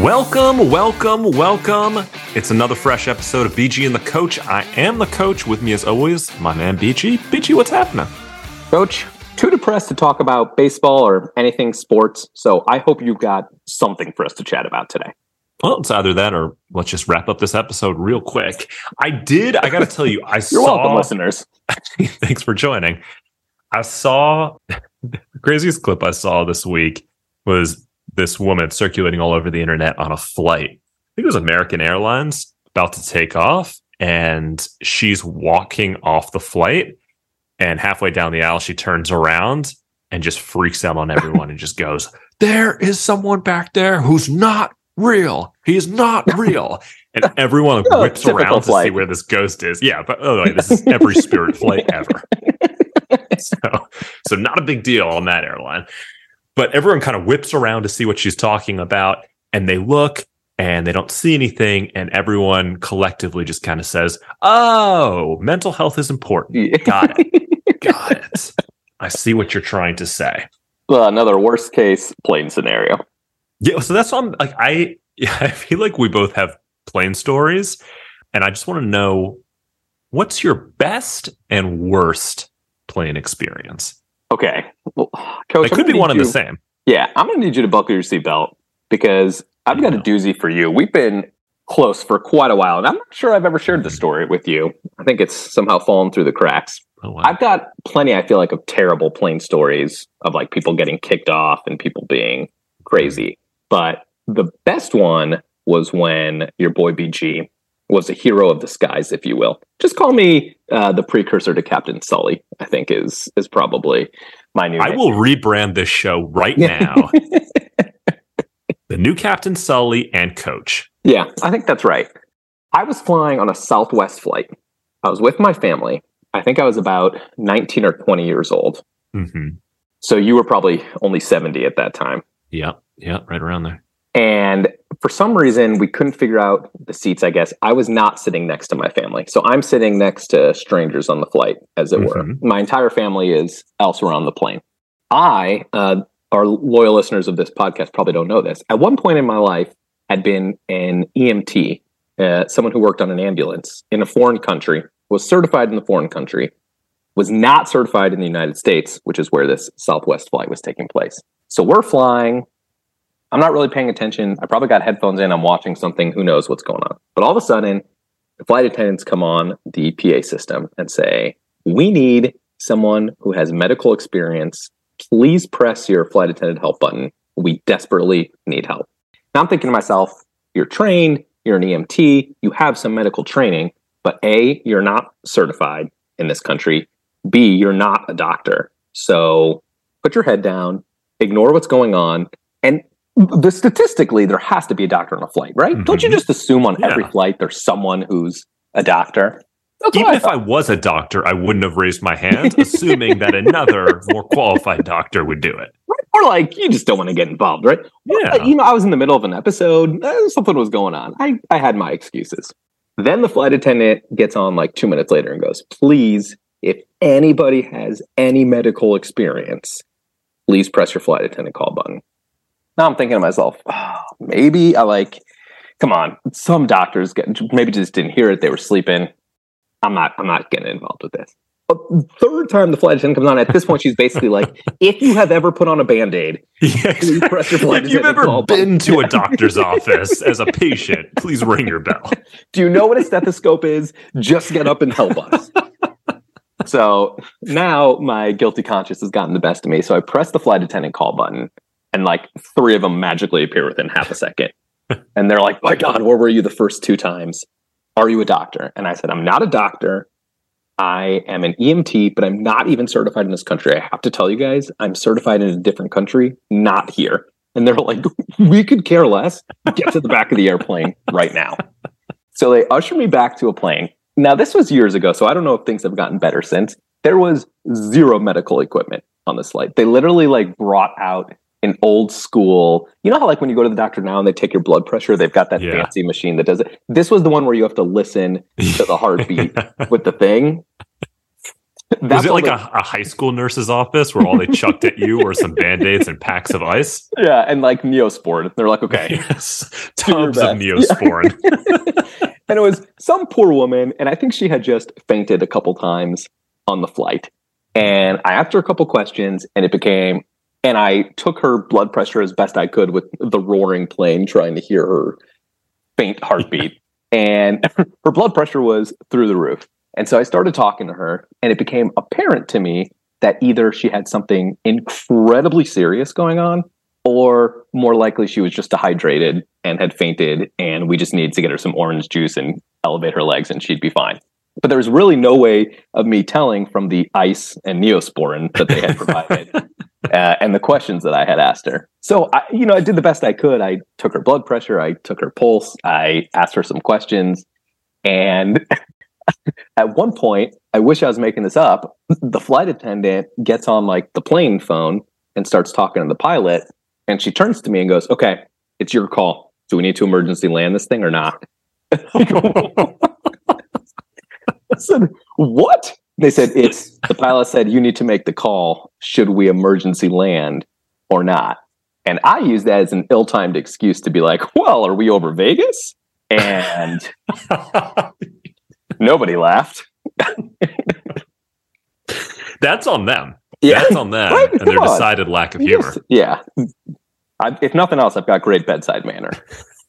Welcome, welcome, welcome. It's another fresh episode of BG and the Coach. I am the coach. With me, as always, my man BG. BG, what's happening? Coach, too depressed to talk about baseball or anything sports. So I hope you've got something for us to chat about today. Well, it's either that or let's just wrap up this episode real quick. I did, I got to tell you, I You're saw. welcome, listeners. Thanks for joining. I saw the craziest clip I saw this week was this woman circulating all over the internet on a flight. I think it was American Airlines about to take off, and she's walking off the flight. And halfway down the aisle, she turns around and just freaks out on everyone and just goes, There is someone back there who's not real. He is not real. And everyone Oh, whips around to see where this ghost is. Yeah, but oh, wait, this is every spirit flight ever. so, so not a big deal on that airline. But everyone kind of whips around to see what she's talking about, and they look and they don't see anything, and everyone collectively just kind of says, "Oh, mental health is important." Got it. Got it. I see what you're trying to say. Well, another worst case plane scenario. Yeah, so that's what I'm like. I I feel like we both have plane stories, and I just want to know what's your best and worst plane experience. Okay. Well, Coach, It could be one need and the same. Yeah, I'm going to need you to buckle your seatbelt because I've got a doozy for you. We've been close for quite a while, and I'm not sure I've ever shared the mm-hmm. story with you. I think it's somehow fallen through the cracks. Oh, wow. I've got plenty, I feel like, of terrible plane stories of like people getting kicked off and people being crazy. Mm-hmm. But the best one was when your boy BG was a hero of the skies, if you will. Just call me uh, the precursor to Captain Sully. I think is is probably my new. I name. will rebrand this show right now. the new Captain Sully and Coach. Yeah, I think that's right. I was flying on a Southwest flight. I was with my family. I think I was about 19 or 20 years old. hmm So you were probably only 70 at that time. Yep, yep, right around there. And for some reason, we couldn't figure out the seats, I guess. I was not sitting next to my family. So I'm sitting next to strangers on the flight, as it were. Mhm. My entire family is elsewhere on the plane. I, uh, our loyal listeners of this podcast probably don't know this. At one point in my life, had been an EMT, uh, someone who worked on an ambulance in a foreign country, was certified in the foreign country, was not certified in the United States, which is where this Southwest flight was taking place. So we're flying. I'm not really paying attention. I probably got headphones in. I'm watching something. Who knows what's going on? But all of a sudden, the flight attendants come on the PA system and say, We need someone who has medical experience. Please press your flight attendant help button. We desperately need help. Now I'm thinking to myself, You're trained, you're an EMT, you have some medical training, but A, you're not certified in this country. B, you're not a doctor. So put your head down, ignore what's going on, and the statistically there has to be a doctor on a flight, right? Don't you just assume on every flight there's someone who's a doctor? That's Even I if I was a doctor, I wouldn't have raised my hand, assuming that another more qualified doctor would do it. thought. or like you just don't want to get involved, right? Yeah. You know, I was in the middle of an episode, uh, something was going on. I I had my excuses. Then the flight attendant gets on like two minutes later and goes, "Please, if anybody has any medical experience, please press your flight attendant call button." Now I'm thinking to myself, oh, maybe I like, come on, some doctors get maybe just didn't hear it; they were sleeping. I'm not. I'm not getting involved with this. But third time the flight attendant comes on, at this point she's basically like, "If you have ever put on a band aid, Yeah, Please press your flight if you've ever been to a doctor's office as a patient, please ring your bell. do you know what a stethoscope is? Just get up and help us." so now my guilty conscience has gotten the best of me. So I press the flight attendant call button, and like three of them magically appear within half a second. and they're like, "My God, where were you the first two times? Are you a doctor?" And I said, "I'm not a doctor. I am an EMT, but I'm not even certified in this country. I have to tell you guys, I'm certified in a different country, not here." And they're like, "We could care less. Get to the back of the airplane right now." So they usher me back to a plane. Now, this was years ago, so I don't know if things have gotten better since. There was zero medical equipment on this flight. They literally like brought out an old school. You know how like when you go to the doctor now and they take your blood pressure, they've got that Yeah. fancy machine that does it. This was the one where you have to listen to the heartbeat with the thing. Was it like they- a, a high school nurse's office where all they chucked at you were some band aids and packs of ice? yeah, and like Neosport. They're like, okay, Yes. Tubs of. Neosporin. and it was some poor woman, and I think she had just fainted a couple times on the flight. And I asked her a couple questions, and it became, and I took her blood pressure as best I could with the roaring plane, trying to hear her faint heartbeat. and her blood pressure was through the roof. And so I started talking to her, and it became apparent to me that either she had something incredibly serious going on, or more likely she was just dehydrated and had fainted, and we just needed to get her some orange juice and elevate her legs, and she'd be fine. But there was really no way of me telling from the ice and neosporin that they had provided uh, and the questions that I had asked her. So, I, you know, I did the best I could. I took her blood pressure, I took her pulse, I asked her some questions, and at one point, I wish I was making this up. The flight attendant gets on like the plane phone and starts talking to the pilot, and she turns to me and goes, "Okay, it's your call. Do we need to emergency land this thing or not?" I said, "What?" They said, "It's the pilot said you need to make the call. Should we emergency land or not?" And I use that as an ill-timed excuse to be like, "Well, are we over Vegas?" And nobody laughed. That's on them. Yeah, That's on them Right? and their on. decided lack of humor. Yes. Yeah. I, if nothing else, I've got great bedside manner.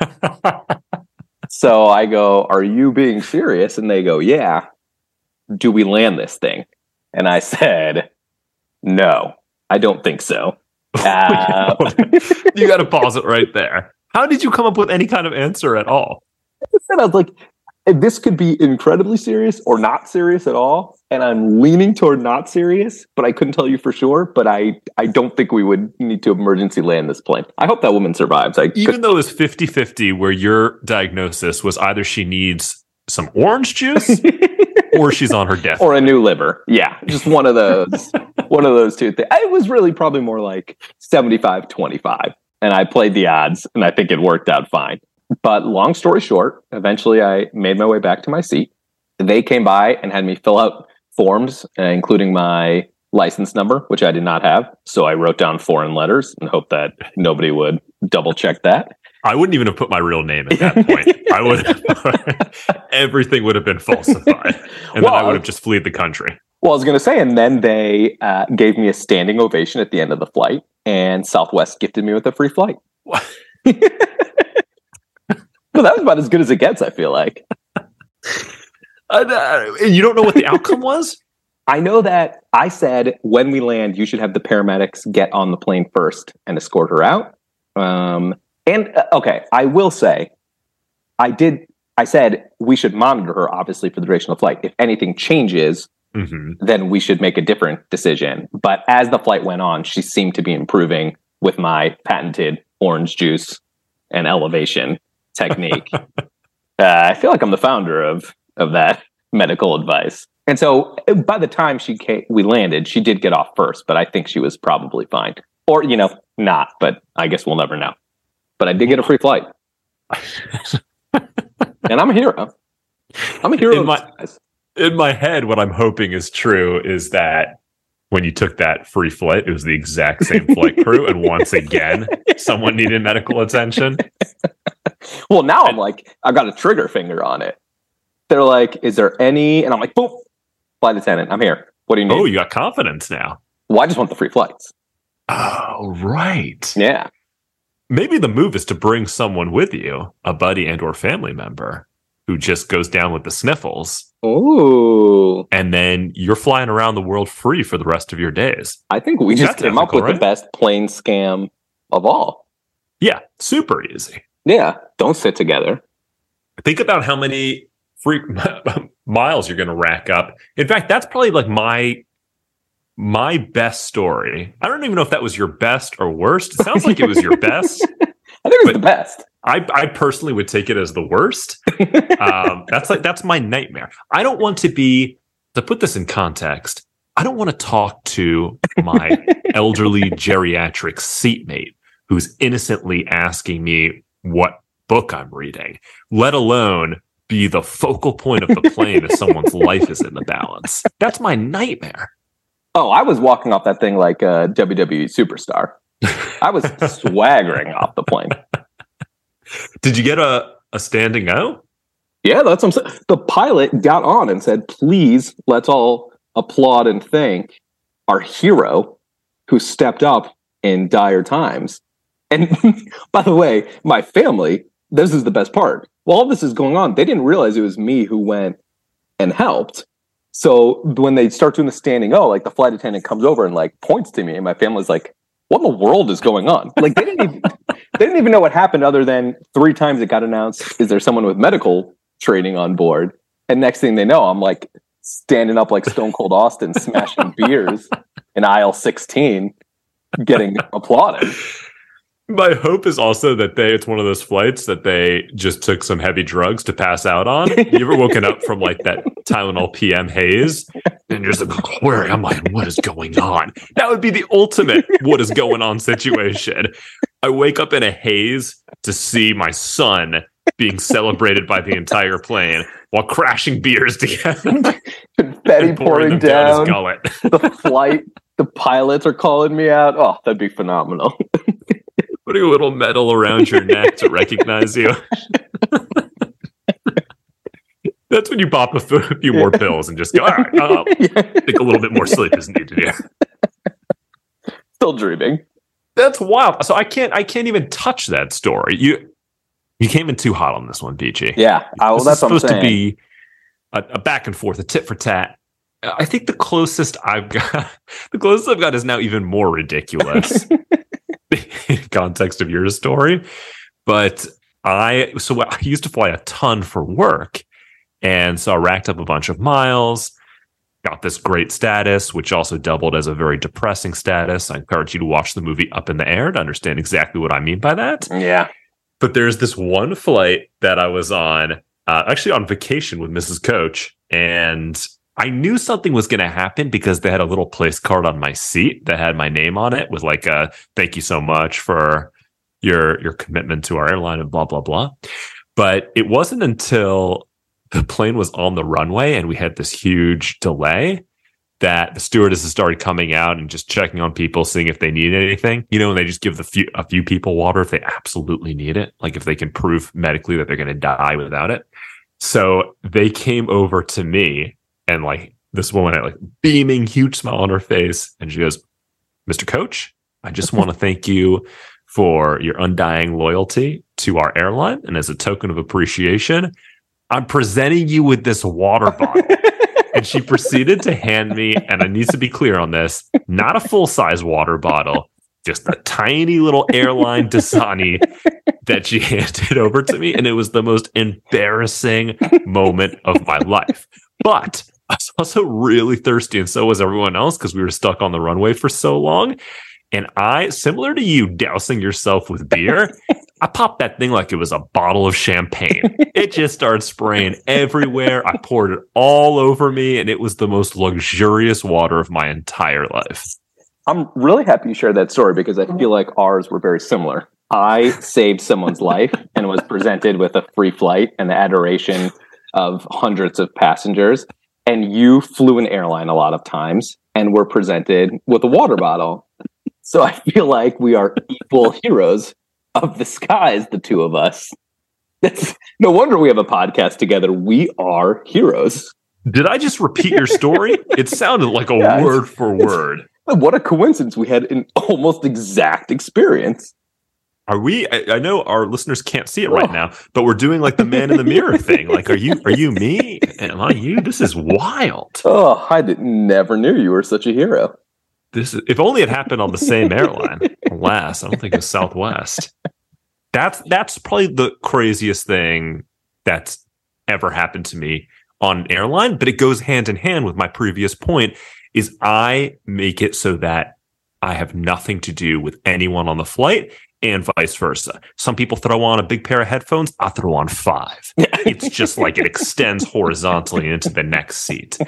So I go, Are you being serious? And they go, Yeah. Do we land this thing? And I said, No, I don't think so. Uh, you got to pause it right there. How did you come up with any kind of answer at all? and I was like, this could be incredibly serious or not serious at all. And I'm leaning toward not serious, but I couldn't tell you for sure. But I, I don't think we would need to emergency land this plane. I hope that woman survives. I Even though it's 50 50, where your diagnosis was either she needs some orange juice or she's on her death. or a new liver. Yeah, just one of those. one of those two things. It was really probably more like 75 25. And I played the odds, and I think it worked out fine. But long story short, eventually I made my way back to my seat. They came by and had me fill out forms, uh, including my license number, which I did not have. So I wrote down foreign letters and hoped that nobody would double check that. I wouldn't even have put my real name at that point. I would everything would have been falsified, and then I would have just fled the country. Well, I was going to say, and then they uh, gave me a standing ovation at the end of the flight, and Southwest gifted me with a free flight. Well, that was about as good as it gets. I feel like uh, you don't know what the outcome was? I know that I said when we land, you should have the paramedics get on the plane first and escort her out. Um, and uh, okay, I will say, I did. I said we should monitor her, obviously, for the duration of the flight. If anything changes, hmm then we should make a different decision. But as the flight went on, she seemed to be improving with my patented orange juice and elevation technique. uh, I feel like I'm the founder of of that medical advice. And so uh, by the time she came, we landed, she did get off first, but I think she was probably fine. Or, you know, not, but I guess we'll never know. But I did get a free flight. and I'm a hero. I'm a hero. In my- In my head, what I'm hoping is true is that when you took that free flight, it was the exact same flight crew, and once again, someone needed medical attention. Well, now I'm like, I've got a trigger finger on it. They're like, is there any? And I'm like, boom, flight attendant, I'm here. What do you need? Oh, you got confidence now. well, I just want the free flights. Oh, right. Yeah. Maybe the move is to bring someone with you, a buddy and or family member who just goes down with the sniffles, Ooh. and then you're flying around the world free for the rest of your days. I think we just came up with the best plane scam of all. Yeah, super easy. Yeah. Don't sit together. Think about how many freak miles you're going to rack up. In fact, that's probably like my my best story. I don't even know if that was your best or worst. It sounds like it was your best. I think it was the best. I, I personally would take it as the worst. Um, that's like that's my nightmare. I don't want to be to put this in context. I don't want to talk to my elderly geriatric seatmate who's innocently asking me what book I'm reading, let alone be the focal point of the plane if someone's life is in the balance. That's my nightmare. Oh, I was walking off that thing like a WWE superstar. I was swaggering off the plane. Did you get a, a standing O? Yeah, that's what I'm saying. The pilot got on and said, please, let's all applaud and thank our hero who stepped up in dire times. And by the way, my family, this is the best part. While all this is going on, they didn't realize it was me who went and helped. So when they start doing the standing O, like the flight attendant comes over and like points to me, and my family's like, "What in the world is going on?" Like they didn't even they didn't even know what happened, other than three times it got announced, "Is there someone with medical training on board?" And next thing they know, I'm like standing up like Stone Cold Austin, smashing beers in aisle 16, getting applauded. My hope is also that they it's one of those flights that they just took some heavy drugs to pass out on. You ever woken up from like that Tylenol PM haze and you're just like, oh, where am I? What is going on? That would be the ultimate what is going on situation. I wake up in a haze to see my son being celebrated by the entire plane while crashing beers together. Confetti pouring them down. gullet. the flight, the pilots are calling me out. Oh, that'd be phenomenal. Putting a little medal around your neck to recognize you. That's when you pop a few, a few more pills and just go, all right, uh, I think a little bit more sleep is needed here. Still dreaming. That's wild. So I can't I can't even touch that story. You you came in too hot on this one, BG. Yeah, I, well, that's is what I'm supposed to be a, a back and forth, a tit for tat. I think the closest I've got, the closest I've got is now even more ridiculous context of your story. But I, so I used to fly a ton for work. And so I racked up a bunch of miles, got this great status, which also doubled as a very depressing status. I encourage you to watch the movie Up in the Air to understand exactly what I mean by that. yeah. But there's this one flight that I was on, uh, actually on vacation with Mrs. Coach, and I knew something was going to happen because they had a little place card on my seat that had my name on it with like a thank you so much for your your commitment to our airline and blah blah blah. But it wasn't until the plane was on the runway and we had this huge delay that the stewardesses started coming out and just checking on people, seeing if they needed anything. You know, and they just give the few a few people water if they absolutely need it, like if they can prove medically that they're going to die without it. So they came over to me and like this woman had like beaming, huge smile on her face, and she goes, "Mr. Coach, I just want to thank you for your undying loyalty to our airline, and as a token of appreciation." I'm presenting you with this water bottle and she proceeded to hand me, and I need to be clear on this, not a full size water bottle, just a tiny little airline Dasani that she handed over to me. And it was the most embarrassing moment of my life. But I was also really thirsty, and so was everyone else because we were stuck on the runway for so long. And I, similar to you dousing yourself with beer, I popped that thing like it was a bottle of champagne. It just started spraying everywhere. I poured it all over me, and it was the most luxurious water of my entire life. I'm really happy you shared that story because I feel like ours were very similar. I saved someone's life and was presented with a free flight and the adoration of hundreds of passengers. And you flew an airline a lot of times and were presented with a water bottle. So I feel like we are equal heroes of the skies, the two of us. It's, no wonder we have a podcast together. We are heroes. Did I just repeat your story? It sounded like a Yeah, word for word. What a coincidence. We had an almost exact experience. Are we? I, I know our listeners can't see it right Oh. now, but we're doing like the man in the mirror thing. Like, are you? Are you me? Am I you? This is wild. Oh, I never knew you were such a hero. This is, if only it happened on the same airline. Alas, I don't think it was Southwest. That's that's probably the craziest thing that's ever happened to me on an airline, but it goes hand in hand with my previous point is I make it so that I have nothing to do with anyone on the flight and vice versa. Some people throw on a big pair of headphones, I throw on five. it's just like it extends horizontally into the next seat.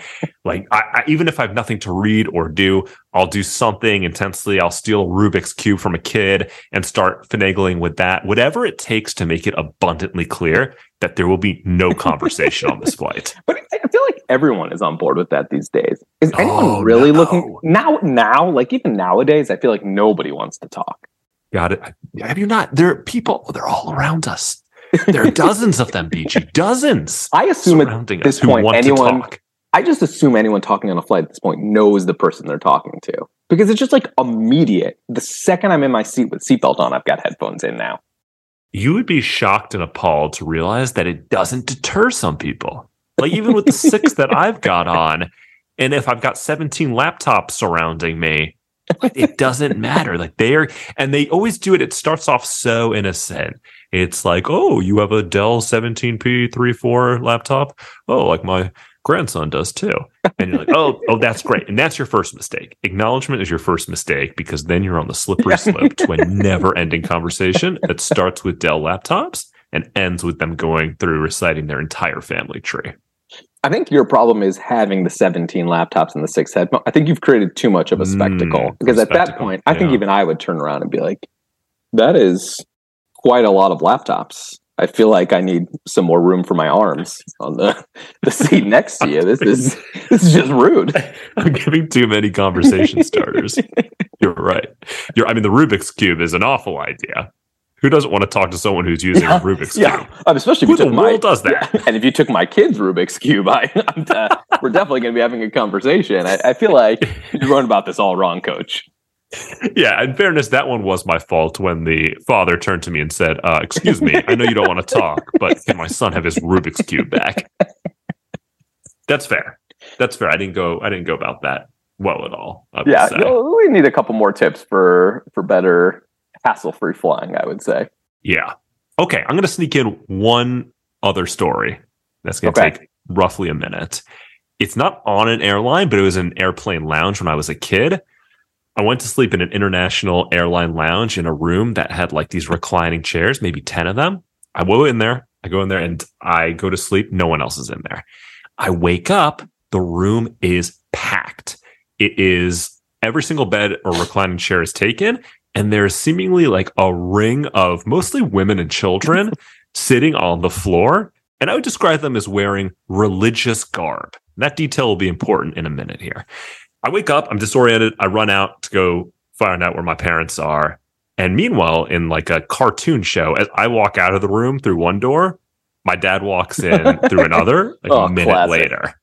Like, I, I, even if I have nothing to read or do, I'll do something intensely. I'll steal a Rubik's Cube from a kid and start finagling with that. Whatever it takes to make it abundantly clear that there will be no conversation on this flight. But I feel like everyone is on board with that these days. Is anyone oh, really no. looking now? Now, like even nowadays, I feel like nobody wants to talk. Got it. Have you not? There are people. They're all around us. There are dozens of them, BG. Dozens. I assume at this point, anyone. I just assume anyone talking on a flight at this point knows the person they're talking to because it's just like immediate. The second I'm in my seat with seatbelt on, I've got headphones in now. You would be shocked and appalled to realize that it doesn't deter some people. Like even with the six that I've got on, and if I've got 17 laptops surrounding me, it doesn't matter. Like they are, and they always do it. It starts off so innocent. It's like, oh, you have a Dell 17P34 laptop. Oh, like my grandson does too. And you're like, oh, oh, that's great. And that's your first mistake. Acknowledgement is your first mistake because then you're on the slippery slope to a never ending conversation that starts with Dell laptops and ends with them going through reciting their entire family tree. I think your problem is having the 17 laptops and the six headphones. I think you've created too much of a spectacle mm, because at that point, I think even I would turn around and be like, that is quite a lot of laptops. I feel like I need some more room for my arms on the, the seat next to you. This is this is just rude. I'm giving too many conversation starters. You're right. You're I mean the Rubik's cube is an awful idea. Who doesn't want to talk to someone who's using yeah, a Rubik's yeah. cube? Um, especially if Who you took my does that. Yeah. And if you took my kid's Rubik's cube, I, uh, we're definitely going to be having a conversation. I, I feel like you're going about this all wrong, Coach. Yeah, in fairness, that one was my fault when the father turned to me and said, uh, "Excuse me, I know you don't want to talk, but can my son have his Rubik's cube back?" That's fair. That's fair. I didn't go. I didn't go about that well at all. Yeah, we need a couple more tips for for better hassle free flying, I would say. Yeah. Okay. I'm going to sneak in one other story that's going to okay. take roughly a minute. It's not on an airline, but it was an airplane lounge when I was a kid. I went to sleep in an international airline lounge in a room that had like these reclining chairs, maybe 10 of them. I go in there, I go in there and I go to sleep. No one else is in there. I wake up, the room is packed. It is every single bed or reclining chair is taken and there's seemingly like a ring of mostly women and children sitting on the floor. And I would describe them as wearing religious garb. That detail will be important in a minute here. I wake up, I'm disoriented. I run out to go find out where my parents are. And meanwhile, in like a cartoon show, as I walk out of the room through one door, my dad walks in through another like oh, a minute classic. later.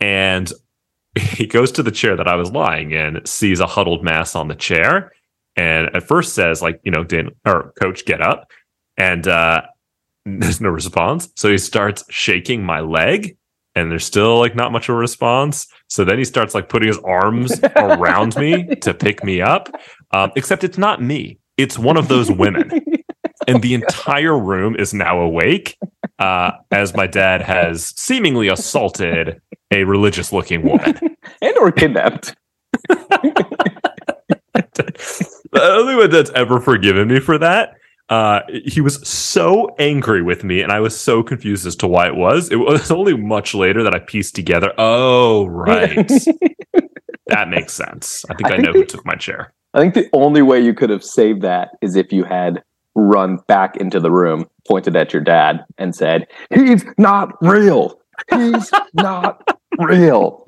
And he goes to the chair that I was lying in, sees a huddled mass on the chair, and at first says like you know Dan or Coach get up, and uh, there's no response. So he starts shaking my leg, and there's still like not much of a response. So then he starts like putting his arms around me to pick me up. Um, except it's not me; it's one of those women, and the entire room is now awake uh, as my dad has seemingly assaulted a religious-looking woman and or kidnapped. The only one that's ever forgiven me for that. Uh, he was so angry with me, and I was so confused as to why it was. It was only much later that I pieced together. Oh, right, that makes sense. I think I, I think know the, who took my chair. I think the only way you could have saved that is if you had run back into the room, pointed at your dad, and said, "He's not real. He's not real."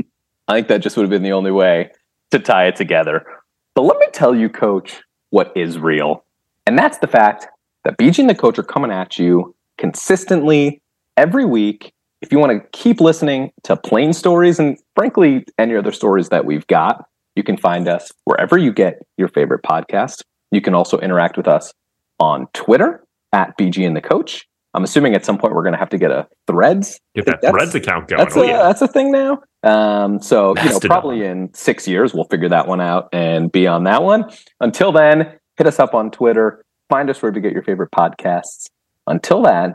I think that just would have been the only way to tie it together. But let me tell you, coach, what is real. And that's the fact that BG and the coach are coming at you consistently every week. If you want to keep listening to plain stories and frankly, any other stories that we've got, you can find us wherever you get your favorite podcast. You can also interact with us on Twitter at BG and the coach. I'm assuming at some point we're going to have to get a Threads. Get that Threads account going. That's, oh, a, yeah. that's a thing now. Um, so you know, probably in six years we'll figure that one out and be on that one. Until then, hit us up on Twitter. Find us wherever you get your favorite podcasts. Until then,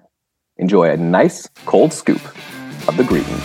enjoy a nice cold scoop of the greetings.